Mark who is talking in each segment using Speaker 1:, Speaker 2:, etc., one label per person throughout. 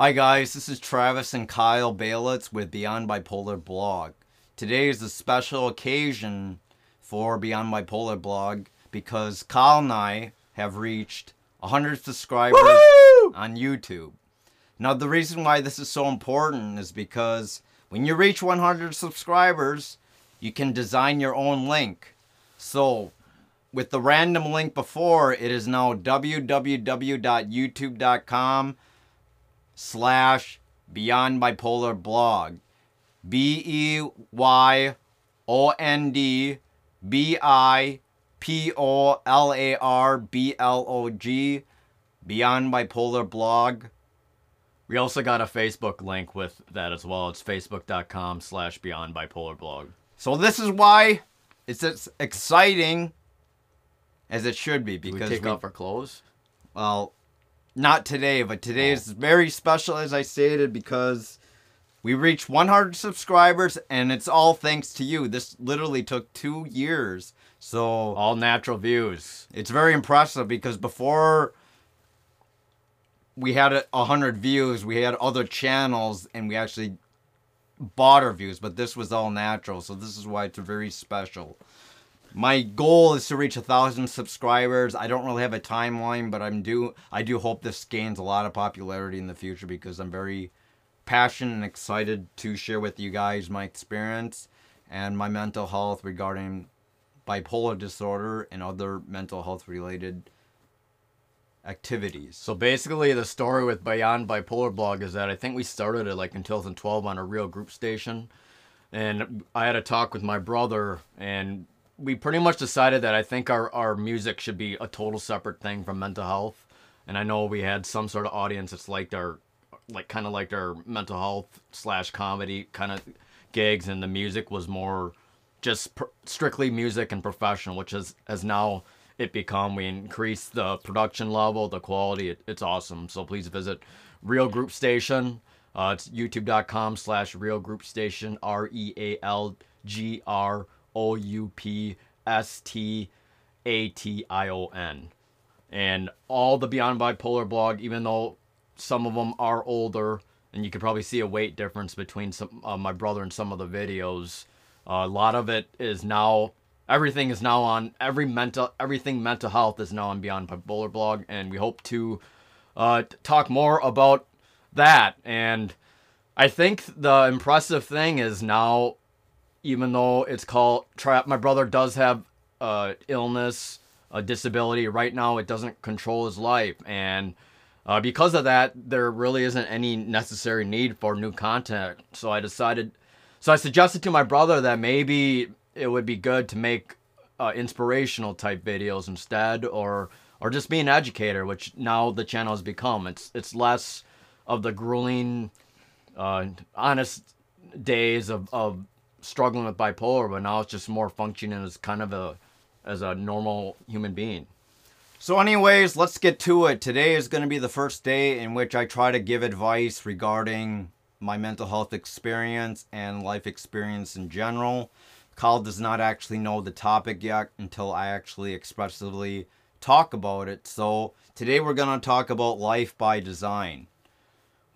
Speaker 1: Hi guys, this is Travis and Kyle Balitz with Beyond Bipolar Blog. Today is a special occasion for Beyond Bipolar Blog because Kyle and I have reached 100 subscribers
Speaker 2: Woohoo!
Speaker 1: on YouTube. Now the reason why this is so important is because when you reach 100 subscribers, you can design your own link. So with the random link before, it is now www.youtube.com slash beyond bipolar blog b e y o n d b i p o l a r b l o g beyond bipolar blog
Speaker 2: We also got a Facebook link with that as well. It's facebook.com slash beyond bipolar blog.
Speaker 1: so this is why it's as exciting as it should be
Speaker 2: Did we
Speaker 1: because
Speaker 2: take
Speaker 1: we-
Speaker 2: off our clothes?
Speaker 1: Well, not today, but today is very special, as I stated, because we reached 100 subscribers, and it's all thanks to you. This literally took two years, so
Speaker 2: All natural views.
Speaker 1: it's very impressive. Because before we had a 100 views, we had other channels, and we actually bought our views, but this was all natural, so this is why it's very special. My goal is to reach a thousand subscribers. I don't really have a timeline, but I'm do I do hope this gains a lot of popularity in the future because I'm very passionate and excited to share with you guys my experience and my mental health regarding bipolar disorder and other mental health related activities.
Speaker 2: So basically, the story with Beyond Bipolar Blog is that I think we started it like in 2012 on a real group station. And I had a talk with my brother, and we pretty much decided that I think our, our music should be a total separate thing from mental health. And I know we had some sort of audience that's liked our, like kind of liked our mental health slash comedy kind of gigs, and the music was more just pr- strictly music and professional, which is has now it become. We increased the production level, the quality. It, it's awesome. So please visit Real Group Station. Uh, it's youtube.com slash Real Group Station. R E A L G R O U P S T A T I O N. And all the Beyond Bipolar blog, even though some of them are older, and you could probably see a weight difference between some uh, my brother and some of the videos. Uh, a lot of it is now everything is now on every mental everything mental health is now on Beyond Bipolar blog, and we hope to uh, talk more about that. And I think the impressive thing is now, even though it's called trap, my brother does have uh, illness, a disability. Right now, it doesn't control his life, and uh, because of that, there really isn't any necessary need for new content. So I decided, so I suggested to my brother that maybe it would be good to make uh, inspirational type videos instead, or or just be an educator, which now the channel has become. It's it's less of the grueling, uh, honest days of, of struggling with bipolar, but now it's just more functioning as kind of a as a normal human being.
Speaker 1: So, anyways, let's get to it. Today is going to be the first day in which I try to give advice regarding my mental health experience and life experience in general. Kyle does not actually know the topic yet until I actually expressively talk about it. So, today we're going to talk about life by design.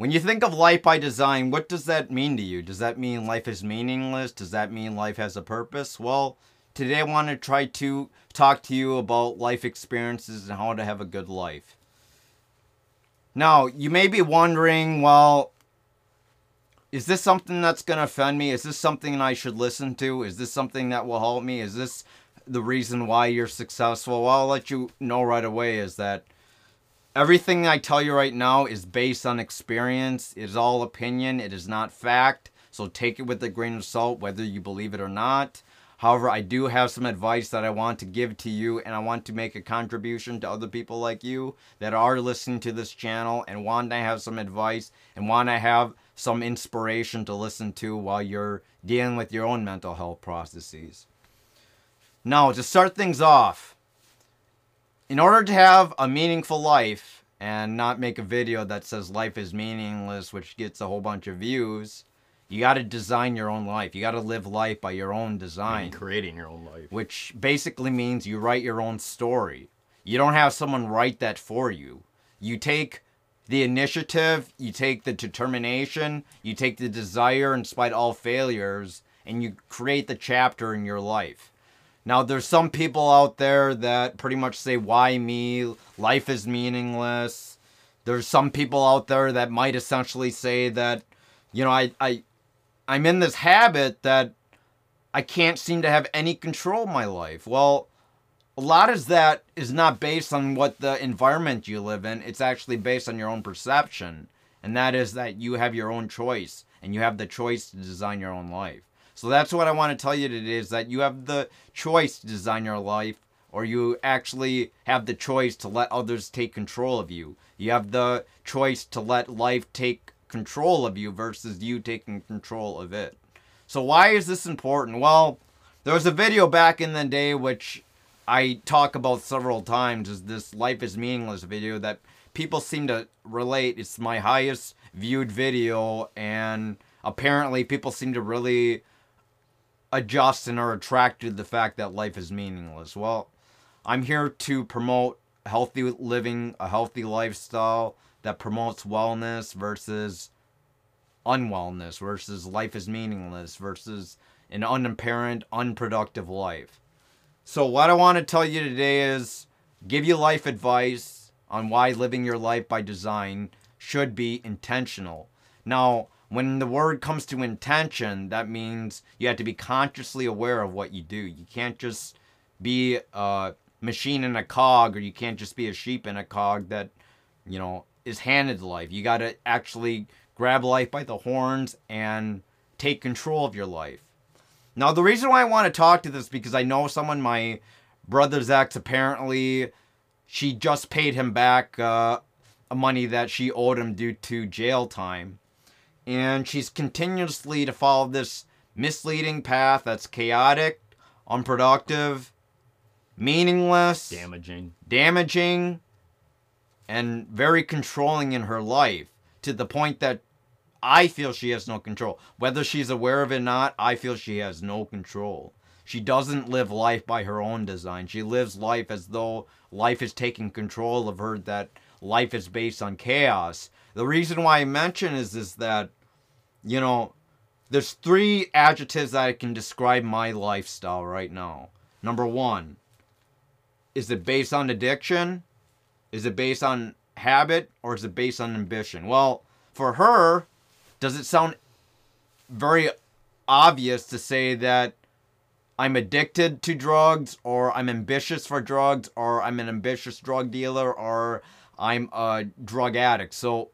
Speaker 1: When you think of life by design, what does that mean to you? Does that mean life is meaningless? Does that mean life has a purpose? Well, today I want to try to talk to you about life experiences and how to have a good life. Now, you may be wondering, well, is this something that's going to offend me? Is this something I should listen to? Is this something that will help me? Is this the reason why you're successful? Well, I'll let you know right away is that everything I tell you right now is based on experience. It is all opinion. It is not fact. So take it with a grain of salt, whether you believe it or not. However, I do have some advice that I want to give to you, and I want to make a contribution to other people like you that are listening to this channel and want to have some advice and want to have some inspiration to listen to while you're dealing with your own mental health processes. Now, to start things off, in order to have a meaningful life and not make a video that says life is meaningless, which gets a whole bunch of views, you got to design your own life. You got to live life by your own design,
Speaker 2: And creating your own life.
Speaker 1: which basically means you write your own story. You don't have someone write that for you. You take the initiative, you take the determination, you take the desire in spite of all failures, and you create the chapter in your life. Now, there's some people out there that pretty much say, Why me? Life is meaningless. There's some people out there that might essentially say that, you know, I, I, I'm in this habit that I can't seem to have any control of my life. Well, a lot of that is not based on what the environment you live in. It's actually based on your own perception. And that is that you have your own choice and you have the choice to design your own life. So that's what I want to tell you today is that you have the choice to design your life or you actually have the choice to let others take control of you. You have the choice to let life take control of you versus you taking control of it. So why is this important? Well, there was a video back in the day which I talk about several times is this life is meaningless video that people seem to relate. It's my highest viewed video and apparently people seem to really adjust and are attracted to the fact that life is meaningless. Well, I'm here to promote healthy living, a healthy lifestyle that promotes wellness versus unwellness versus life is meaningless versus an unapparent, unproductive life. So, what I want to tell you today is give you life advice on why living your life by design should be intentional. Now, when the word comes to intention, that means you have to be consciously aware of what you do. You can't just be a machine in a cog, or you can't just be a sheep in a cog that, you know, is handed life. You got to actually grab life by the horns and take control of your life. Now, the reason why I want to talk to this because I know someone, my brother's ex, apparently she just paid him back uh, money that she owed him due to jail time. And she's continuously to follow this misleading path that's chaotic, unproductive, meaningless,
Speaker 2: damaging,
Speaker 1: damaging, and very controlling in her life to the point that I feel she has no control. Whether she's aware of it or not, I feel she has no control. She doesn't live life by her own design. She lives life as though life is taking control of her, that life is based on chaos. The reason why I mention is, is that, you know, there's three adjectives that I can describe my lifestyle right now. Number one, is it based on addiction? Is it based on habit? Or is it based on ambition? Well, for her, does it sound very obvious to say that I'm addicted to drugs or I'm ambitious for drugs or I'm an ambitious drug dealer or I'm a drug addict. So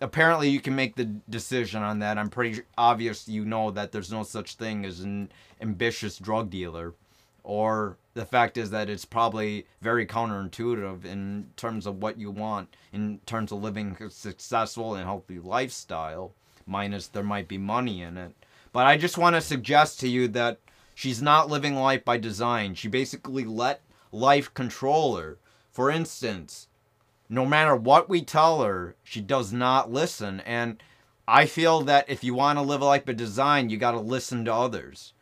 Speaker 1: apparently you can make the decision on that. I'm pretty obvious you know that there's no such thing as an ambitious drug dealer or the fact is that it's probably very counterintuitive in terms of what you want in terms of living a successful and healthy lifestyle minus there might be money in it. But I just want to suggest to you that she's not living life by design. She basically let life control her. For instance, no matter what we tell her, she does not listen. And I feel that if you want to live a life by design, you got to listen to others.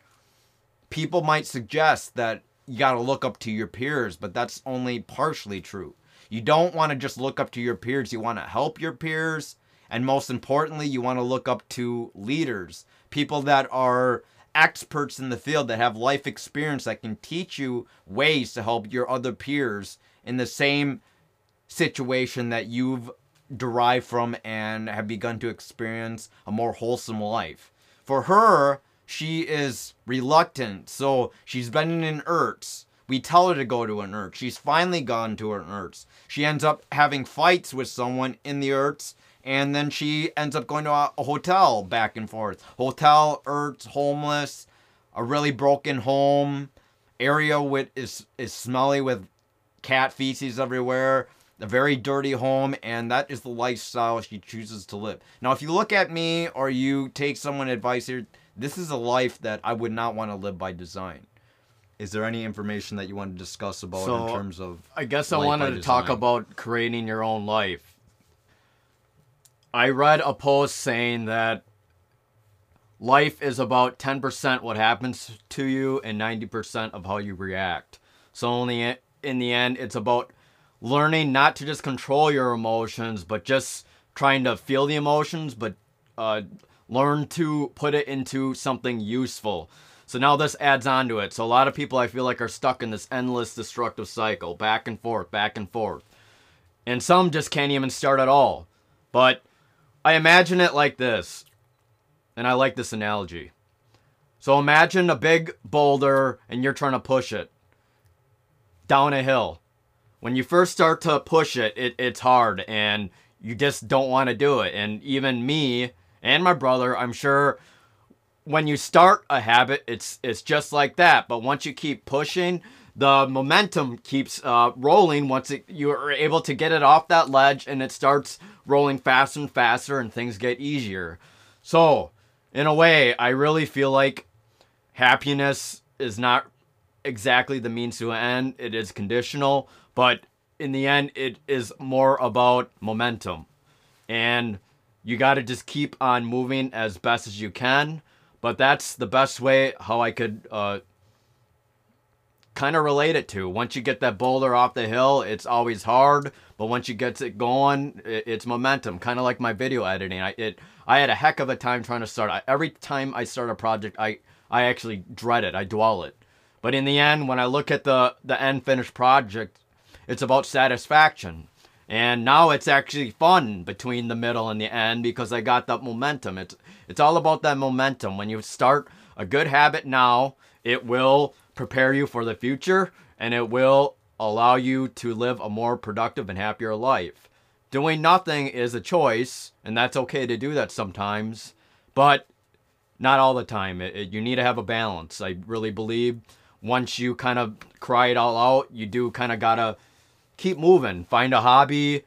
Speaker 1: People might suggest that you got to look up to your peers, but that's only partially true. You don't want to just look up to your peers, you want to help your peers and most importantly, you want to look up to leaders, people that are experts in the field that have life experience that can teach you ways to help your other peers in the same situation that you've derived from and have begun to experience a more wholesome life. For her, she is reluctant, so she's been in an IRTS. We tell her to go to an IRTS. She's finally gone to an IRTS. She ends up having fights with someone in the IRTS and then she ends up going to a, hotel back and forth. Hotel, IRTS, homeless, a really broken home, area with is is smelly with cat feces everywhere, a very dirty home, and that is the lifestyle she chooses to live. Now, if you look at me or you take someone advice here, this is a life that I would not want to live by design. Is there any information that you want to discuss about so, in terms of?
Speaker 2: I guess I wanted to talk about creating your own life. I read a post saying that life is about 10% what happens to you and 90% of how you react. So only in the end, it's about learning not to just control your emotions, but just trying to feel the emotions, but uh, learn to put it into something useful. So now this adds on to it. So a lot of people I feel like are stuck in this endless destructive cycle, back and forth, back and forth. And some just can't even start at all. But I imagine it like this. And I like this analogy. So imagine a big boulder and you're trying to push it down a hill. When you first start to push it, it it's hard and you just don't want to do it. And even me and my brother, I'm sure when you start a habit, it's it's just like that. But once you keep pushing, the momentum keeps uh, rolling. Once it, you are able to get it off that ledge, and it starts rolling faster and faster, and things get easier. So, in a way, I really feel like happiness is not exactly the means to an end. It is conditional, but in the end, it is more about momentum, and you got to just keep on moving as best as you can but that's the best way how I could uh, kind of relate it to. Once you get that boulder off the hill, it's always hard, but once you get it going, it's momentum. Kind of like my video editing. I it I had a heck of a time trying to start. I, every time I start a project, I I actually dread it. I dwell it. But in the end, when I look at the the end finished project, it's about satisfaction. And now it's actually fun between the middle and the end because I got that momentum. It's it's all about that momentum. When you start a good habit now, it will prepare you for the future and it will allow you to live a more productive and happier life. Doing nothing is a choice, and that's okay to do that sometimes, but not all the time. It, it, you need to have a balance. I really believe once you kind of cry it all out, you do kind of gotta keep moving. Find a hobby.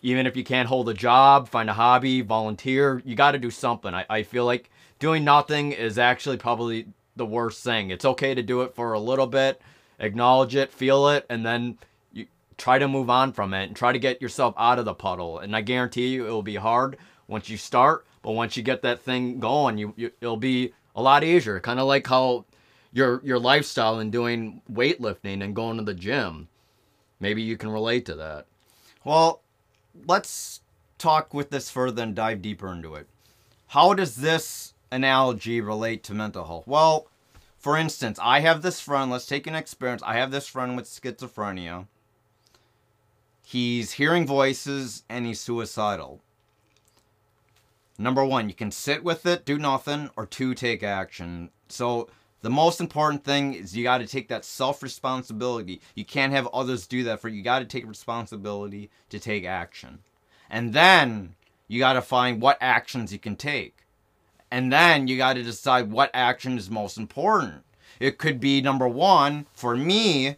Speaker 2: Even if you can't hold a job, find a hobby, volunteer. You got to do something. I, I feel like doing nothing is actually probably the worst thing. It's okay to do it for a little bit, acknowledge it, feel it, and then you try to move on from it and try to get yourself out of the puddle. And I guarantee you it will be hard once you start, but once you get that thing going, you, you it'll be a lot easier. Kind of like how your your lifestyle and doing weightlifting and going to the gym Maybe you can relate to that.
Speaker 1: Well, let's talk with this further and dive deeper into it. How does this analogy relate to mental health? Well, for instance, I have this friend, let's take an experience. I have this friend with schizophrenia. He's hearing voices and he's suicidal. Number one, you can sit with it, do nothing, or two, take action. So the most important thing is you got to take that self responsibility. You can't have others do that for you. You got to take responsibility to take action. And then you got to find what actions you can take. And then you got to decide what action is most important. It could be number 1 for me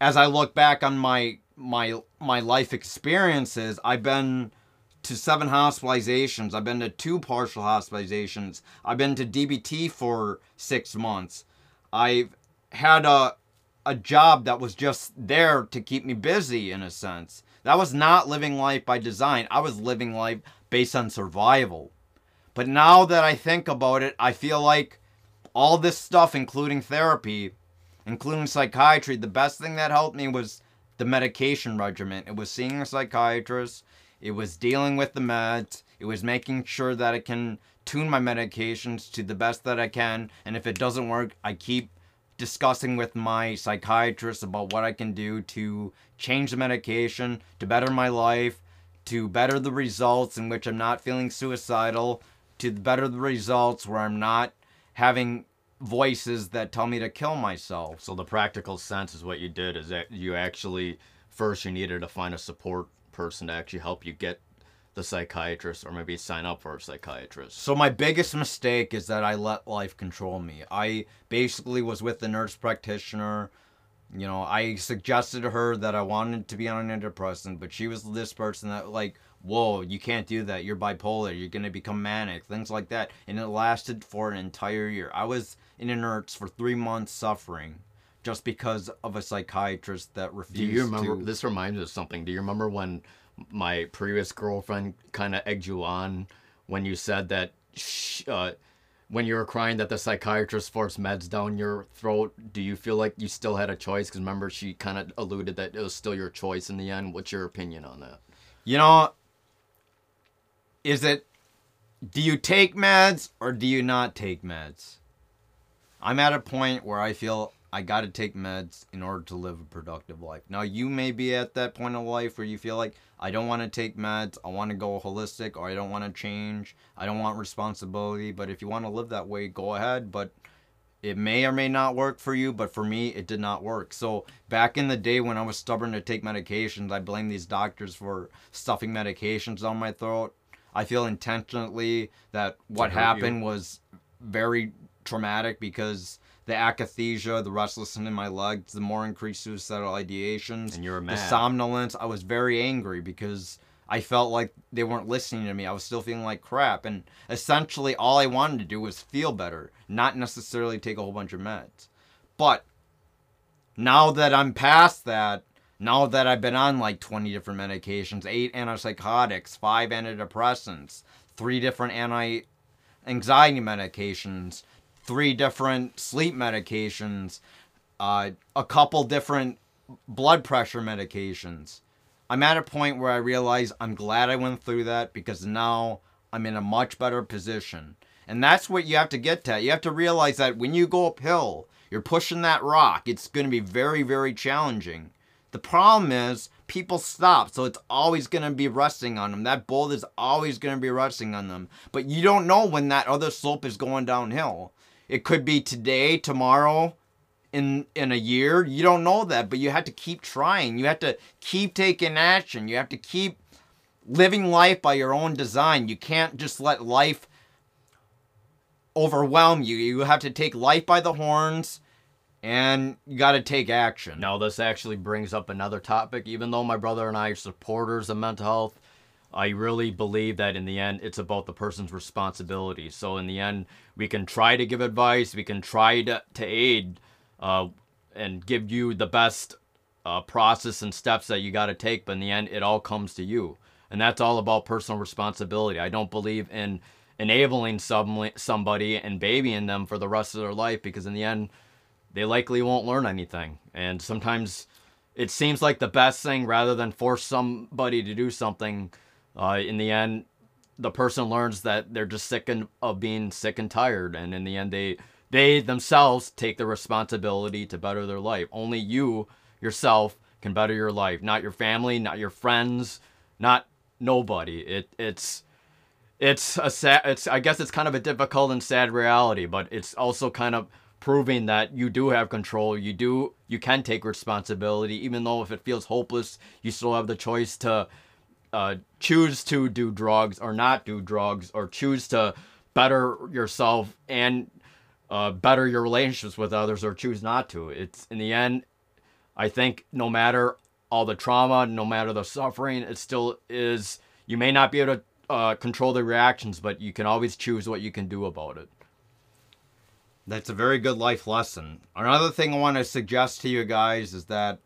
Speaker 1: as I look back on my my my life experiences, I've been to seven hospitalizations. I've been to two partial hospitalizations. I've been to DBT for six months. I've had a a job that was just there to keep me busy in a sense. That was not living life by design. I was living life based on survival. But now that I think about it, I feel like all this stuff, including therapy, including psychiatry, the best thing that helped me was the medication regimen. It was seeing a psychiatrist, it was dealing with the meds. It was making sure that I can tune my medications to the best that I can. And if it doesn't work, I keep discussing with my psychiatrist about what I can do to change the medication, to better my life, to better the results in which I'm not feeling suicidal, to better the results where I'm not having voices that tell me to kill myself.
Speaker 2: So the practical sense is what you did is that you actually first you needed to find a support person to actually help you get the psychiatrist or maybe sign up for a psychiatrist.
Speaker 1: So my biggest mistake is that I let life control me. I basically was with the nurse practitioner. You know, I suggested to her that I wanted to be on an antidepressant, but she was this person that like, whoa, you can't do that. You're bipolar. You're gonna become manic. Things like that. And it lasted for an entire year. I was in a nurse for three months suffering just because of a psychiatrist that refused. Do
Speaker 2: you remember?
Speaker 1: To...
Speaker 2: This reminds me of something. Do you remember when my previous girlfriend kind of egged you on when you said that she, uh, when you were crying that the psychiatrist forced meds down your throat, do you feel like you still had a choice? Because remember, she kind of alluded that it was still your choice in the end. What's your opinion on that?
Speaker 1: You know, is it do you take meds or do you not take meds? I'm at a point where I feel I got to take meds in order to live a productive life. Now, you may be at that point of life where you feel like I don't want to take meds, I want to go holistic, or I don't want to change, I don't want responsibility. But if you want to live that way, go ahead. But it may or may not work for you, but for me, it did not work. So back in the day when I was stubborn to take medications, I blame these doctors for stuffing medications down my throat. I feel intentionally that what happened you. was very traumatic because the akathisia, the restlessness in my legs, the more increased suicidal ideations,
Speaker 2: and you were mad.
Speaker 1: the somnolence. I was very angry because I felt like they weren't listening to me. I was still feeling like crap. And essentially, all I wanted to do was feel better, not necessarily take a whole bunch of meds. But now that I'm past that, now that I've been on like 20 different medications, eight antipsychotics, five antidepressants, three different anti anxiety medications, three different sleep medications, uh, a couple different blood pressure medications. I'm at a point where I realize I'm glad I went through that because now I'm in a much better position. And that's what you have to get to. You have to realize that when you go uphill, you're pushing that rock. It's going to be very, very challenging. The problem is people stop, so it's always going to be resting on them. That boulder is always going to be resting on them. But you don't know when that other slope is going downhill. It could be today, tomorrow, in in a year. You don't know that, but you have to keep trying. You have to keep taking action. You have to keep living life by your own design. You can't just let life overwhelm you. You have to take life by the horns and you got to take action.
Speaker 2: Now, this actually brings up another topic. Even though my brother and I are supporters of mental health, I really believe that in the end, it's about the person's responsibility. So, in the end, we can try to give advice, we can try to, to aid uh, and give you the best uh, process and steps that you got to take, but in the end, it all comes to you. And that's all about personal responsibility. I don't believe in enabling some, somebody and babying them for the rest of their life because, in the end, they likely won't learn anything. And sometimes it seems like the best thing rather than force somebody to do something. Uh, in the end, the person learns that they're just sick of being sick and tired. And in the end, they, they themselves take the responsibility to better their life. Only you, yourself, can better your life, not your family, not your friends, not nobody. It, it's, it's a sad, it's, I guess it's kind of a difficult and sad reality, but it's also kind of proving that you do have control you do you can take responsibility even though if it feels hopeless you still have the choice to uh, choose to do drugs or not do drugs or choose to better yourself and uh, better your relationships with others or choose not to it's in the end i think no matter all the trauma no matter the suffering it still is you may not be able to uh, control the reactions but you can always choose what you can do about it
Speaker 1: that's a very good life lesson. Another thing I want to suggest to you guys is that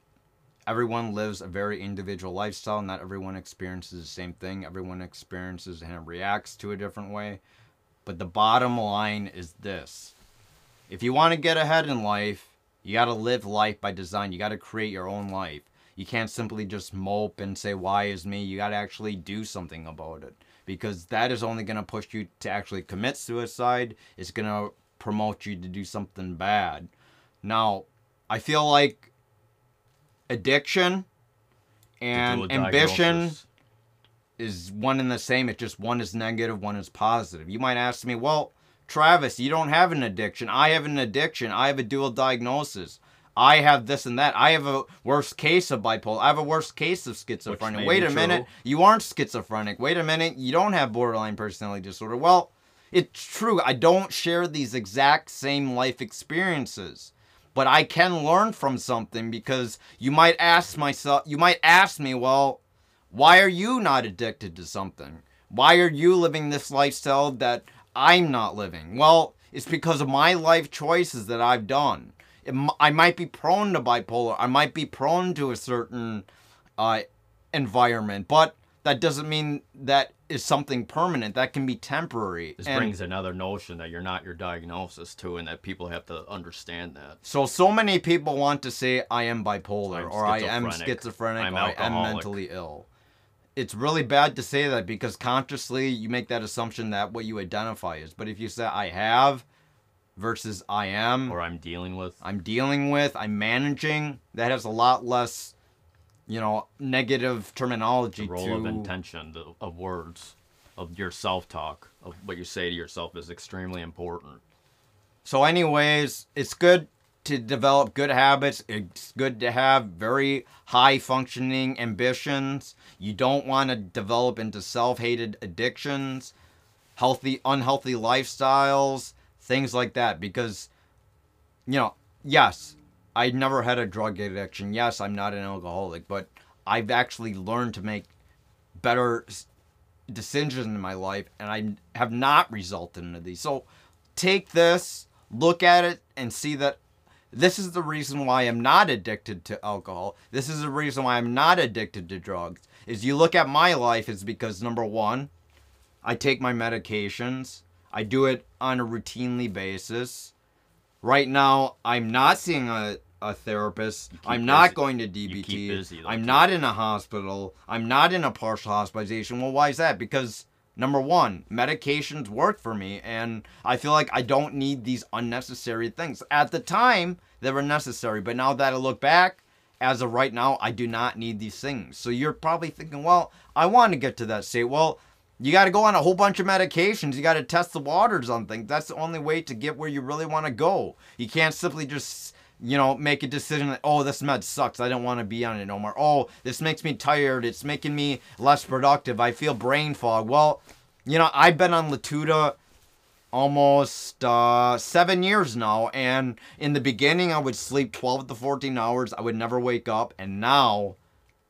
Speaker 1: everyone lives a very individual lifestyle. Not everyone experiences the same thing. Everyone experiences and reacts to a different way. But the bottom line is this if you want to get ahead in life, you got to live life by design. You got to create your own life. You can't simply just mope and say, why is me? You got to actually do something about it. Because that is only going to push you to actually commit suicide. It's going to promote you to do something bad. Now, I feel like addiction and ambition is one and the same. It just one is negative, one is positive. You might ask me, well, Travis, you don't have an addiction. I have an addiction. I have a dual diagnosis. I have this and that. I have a worst case of bipolar. I have a worst case of schizophrenia. Wait a true. minute, you aren't schizophrenic. Wait a minute, you don't have borderline personality disorder. Well, it's true, I don't share these exact same life experiences. But I can learn from something because you might ask myself, you might ask me, well, why are you not addicted to something? Why are you living this lifestyle that I'm not living? Well, it's because of my life choices that I've done. It, I might be prone to bipolar. I might be prone to a certain uh, environment, but that doesn't mean that is something permanent. That can be temporary.
Speaker 2: This
Speaker 1: And
Speaker 2: brings another notion that you're not your diagnosis too, and that people have to understand that.
Speaker 1: so so many people want to say I am bipolar
Speaker 2: I'm
Speaker 1: or I am
Speaker 2: schizophrenic. I'm
Speaker 1: or I am mentally ill. It's really bad to say that because consciously you make that assumption that what you identify is. But if you say I have versus I am
Speaker 2: Or I'm dealing with.
Speaker 1: I'm dealing with, I'm managing, that has a lot less, you know, negative terminology
Speaker 2: the role
Speaker 1: to
Speaker 2: of intention, the, of words, of your self-talk, of what you say to yourself is extremely important.
Speaker 1: So, anyways, it's good to develop good habits. It's good to have very high functioning ambitions. You don't want to develop into self hated addictions, healthy, unhealthy lifestyles, things like that. Because, you know, yes, I never had a drug addiction. Yes, I'm not an alcoholic, but I've actually learned to make better decisions in my life, and I have not resulted into these. So, take this, look at it, and see that this is the reason why I'm not addicted to alcohol. This is the reason why I'm not addicted to drugs. Is you look at my life is because number one, I take my medications. I do it on a routinely basis. Right now, I'm not seeing a, a therapist. I'm not
Speaker 2: busy.
Speaker 1: going to DBT.
Speaker 2: busy,
Speaker 1: I'm not in a hospital. I'm not in a partial hospitalization. Well, why is that? Because number one, medications work for me, and I feel like I don't need these unnecessary things. At the time, they were necessary, but now that I look back, as of right now, I do not need these things. So you're probably thinking, well, I want to get to that state. Well, you got to go on a whole bunch of medications. You got to test the waters on things. That's the only way to get where you really want to go. You can't simply just, you know, make a decision that, oh, this med sucks. I don't want to be on it no more. Oh, this makes me tired. It's making me less productive. I feel brain fog. Well, you know, I've been on Latuda almost uh, seven years now. And in the beginning, I would sleep 12 to 14 hours. I would never wake up. And now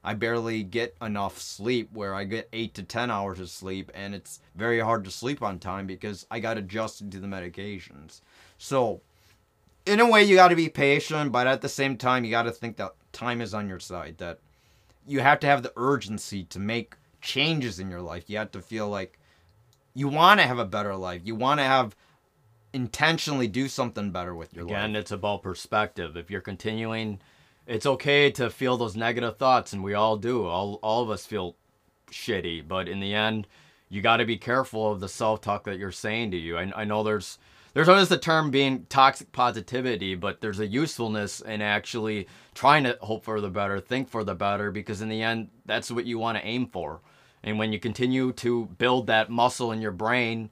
Speaker 1: I barely get enough sleep where I get eight to 10 hours of sleep. And it's very hard to sleep on time because I got adjusted to the medications. So, in a way, you got to be patient, but at the same time, you got to think that time is on your side. That you have to have the urgency to make changes in your life. You have to feel like you want to have a better life. You want to have intentionally do something better with your
Speaker 2: Again,
Speaker 1: life.
Speaker 2: Again, it's about perspective. If you're continuing, it's okay to feel those negative thoughts, and we all do. All all of us feel shitty, but in the end, you got to be careful of the self-talk that you're saying to you. I, I know there's there's always the term being toxic positivity, but there's a usefulness in actually trying to hope for the better, think for the better, because in the end, that's what you want to aim for. And when you continue to build that muscle in your brain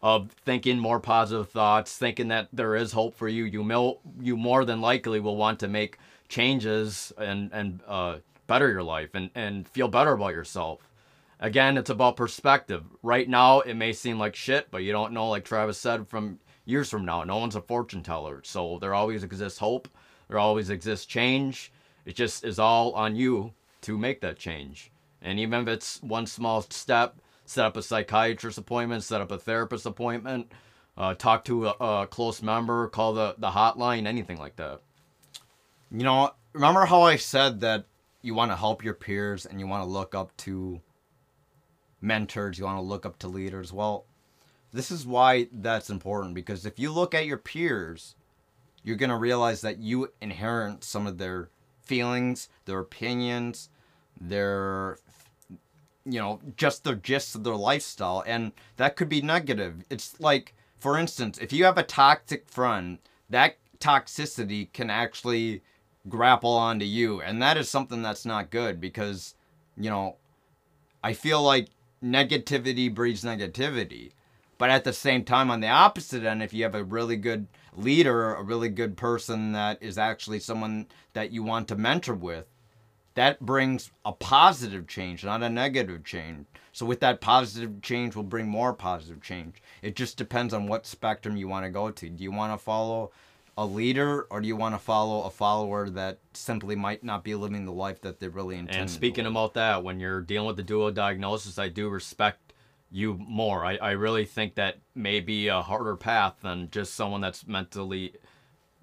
Speaker 2: of thinking more positive thoughts, thinking that there is hope for you, you mil- you more than likely will want to make changes and and uh, better your life and and feel better about yourself. Again, it's about perspective. Right now, it may seem like shit, but you don't know, like Travis said, from years from now, no one's a fortune teller. So there always exists hope. There always exists change. It just is all on you to make that change. And even if it's one small step, set up a psychiatrist appointment, set up a therapist appointment, uh, talk to a, a close member, call the, the hotline, anything like that.
Speaker 1: You know, remember how I said that you want to help your peers and you want to look up to mentors, you want to look up to leaders? Well, this is why that's important because if you look at your peers, you're going to realize that you inherit some of their feelings, their opinions, their you know, just the gist of their lifestyle, and that could be negative. It's like, for instance, if you have a toxic friend, that toxicity can actually grapple onto you, and that is something that's not good because, you know, I feel like negativity breeds negativity. But at the same time, on the opposite end, if you have a really good leader, a really good person that is actually someone that you want to mentor with, that brings a positive change, not a negative change. So with that positive change will bring more positive change. It just depends on what spectrum you want to go to. Do you want to follow a leader or do you want to follow a follower that simply might not be living the life that they really intend?
Speaker 2: And speaking about that, when you're dealing with the dual diagnosis, I do respect you more. I, I really think that may be a harder path than just someone that's mentally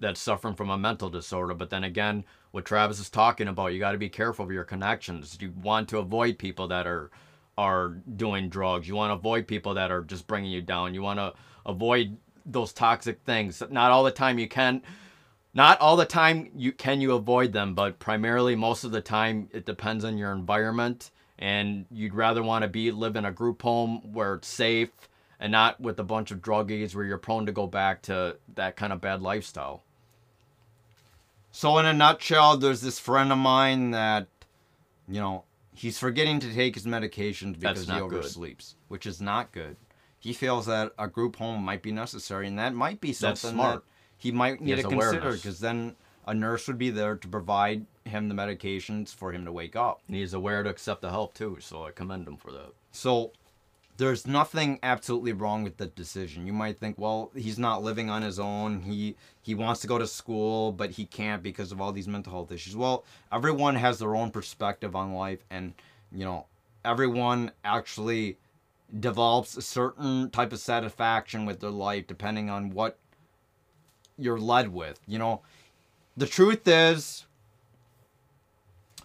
Speaker 2: that's suffering from a mental disorder. But then again, what Travis is talking about, you got to be careful of your connections. You want to avoid people that are are doing drugs. You want to avoid people that are just bringing you down. You want to avoid those toxic things. Not all the time you can not all the time you can you avoid them, but primarily most of the time it depends on your environment and you'd rather want to be live in a group home where it's safe and not with a bunch of druggies where you're prone to go back to that kind of bad lifestyle.
Speaker 1: So in a nutshell, there's this friend of mine that, you know, he's forgetting to take his medications because he oversleeps, good. which is not good. He feels that a group home might be necessary, and that might be something that he might need he to consider because then a nurse would be there to provide him the medications for him to wake up.
Speaker 2: And he's aware to accept the help too, so I commend him for that.
Speaker 1: So there's nothing absolutely wrong with the decision. You might think, well, he's not living on his own. He he wants to go to school, but he can't because of all these mental health issues. Well, everyone has their own perspective on life and, you know, everyone actually develops a certain type of satisfaction with their life depending on what you're led with. You know, the truth is,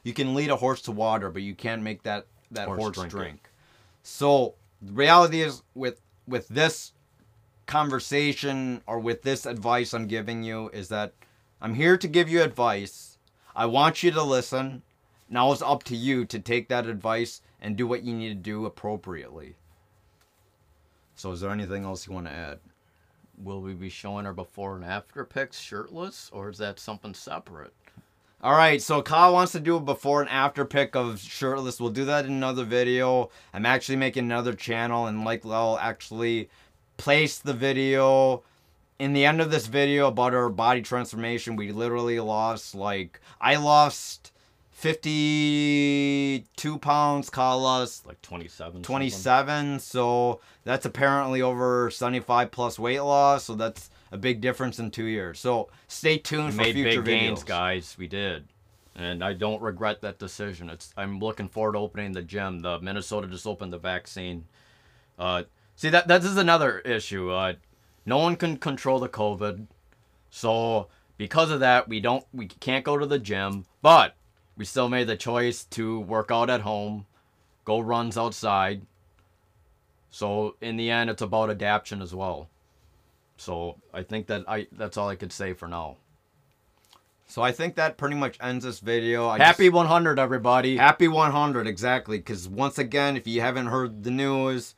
Speaker 1: you can lead a horse to water, but you can't make that that horse, horse drink. drink. So the reality is, with with this conversation or with this advice I'm giving you, is that I'm here to give you advice. I want you to listen. Now it's up to you to take that advice and do what you need to do appropriately. So, is there anything else you want to add?
Speaker 2: Will we be showing our before and after pics shirtless, or is that something separate?
Speaker 1: All right, so Kyle wants to do a before and after pic of shirtless. We'll do that in another video. I'm actually making another channel, and like I'll actually place the video in the end of this video about our body transformation. We literally lost like I lost 52 pounds, Carlos.
Speaker 2: Like 27.
Speaker 1: 27. So that's apparently over 75 plus weight loss. So that's a big difference in two years. So stay tuned we for made future big videos. gains,
Speaker 2: guys. We did. And I don't regret that decision. It's I'm looking forward to opening the gym. The Minnesota just opened the vaccine. Uh, see that that is another issue. Uh, no one can control the COVID, so because of that, we don't we can't go to the gym. But we still made the choice to work out at home, go runs outside. So in the end, it's about adaptation as well. So I think that I that's all I could say for now.
Speaker 1: So I think that pretty much ends this video. I
Speaker 2: happy just, 100, everybody.
Speaker 1: Happy 100, exactly. Because once again, if you haven't heard the news,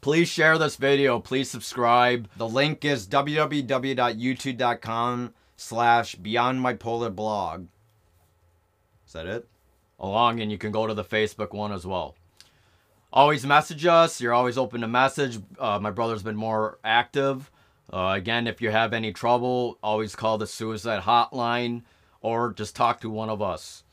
Speaker 2: please share this video. Please subscribe.
Speaker 1: The link is www.youtube.com slash beyond bipolar blog. Is that it?
Speaker 2: Along, and you can go to the Facebook one as well. Always message us. You're always open to message. Uh, my brother's been more active. Uh, again, if you have any trouble, always call the suicide hotline or just talk to one of us.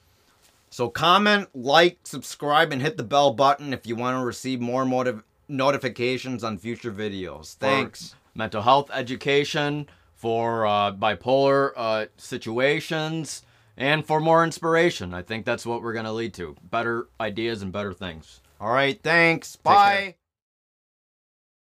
Speaker 1: So comment, like, subscribe, and hit the bell button if you want to receive more motiv- notifications on future videos. Thanks.
Speaker 2: For mental health education, for uh, bipolar uh, situations, and for more inspiration. I think that's what we're going to lead to better ideas and better things.
Speaker 1: All right, thanks. Bye.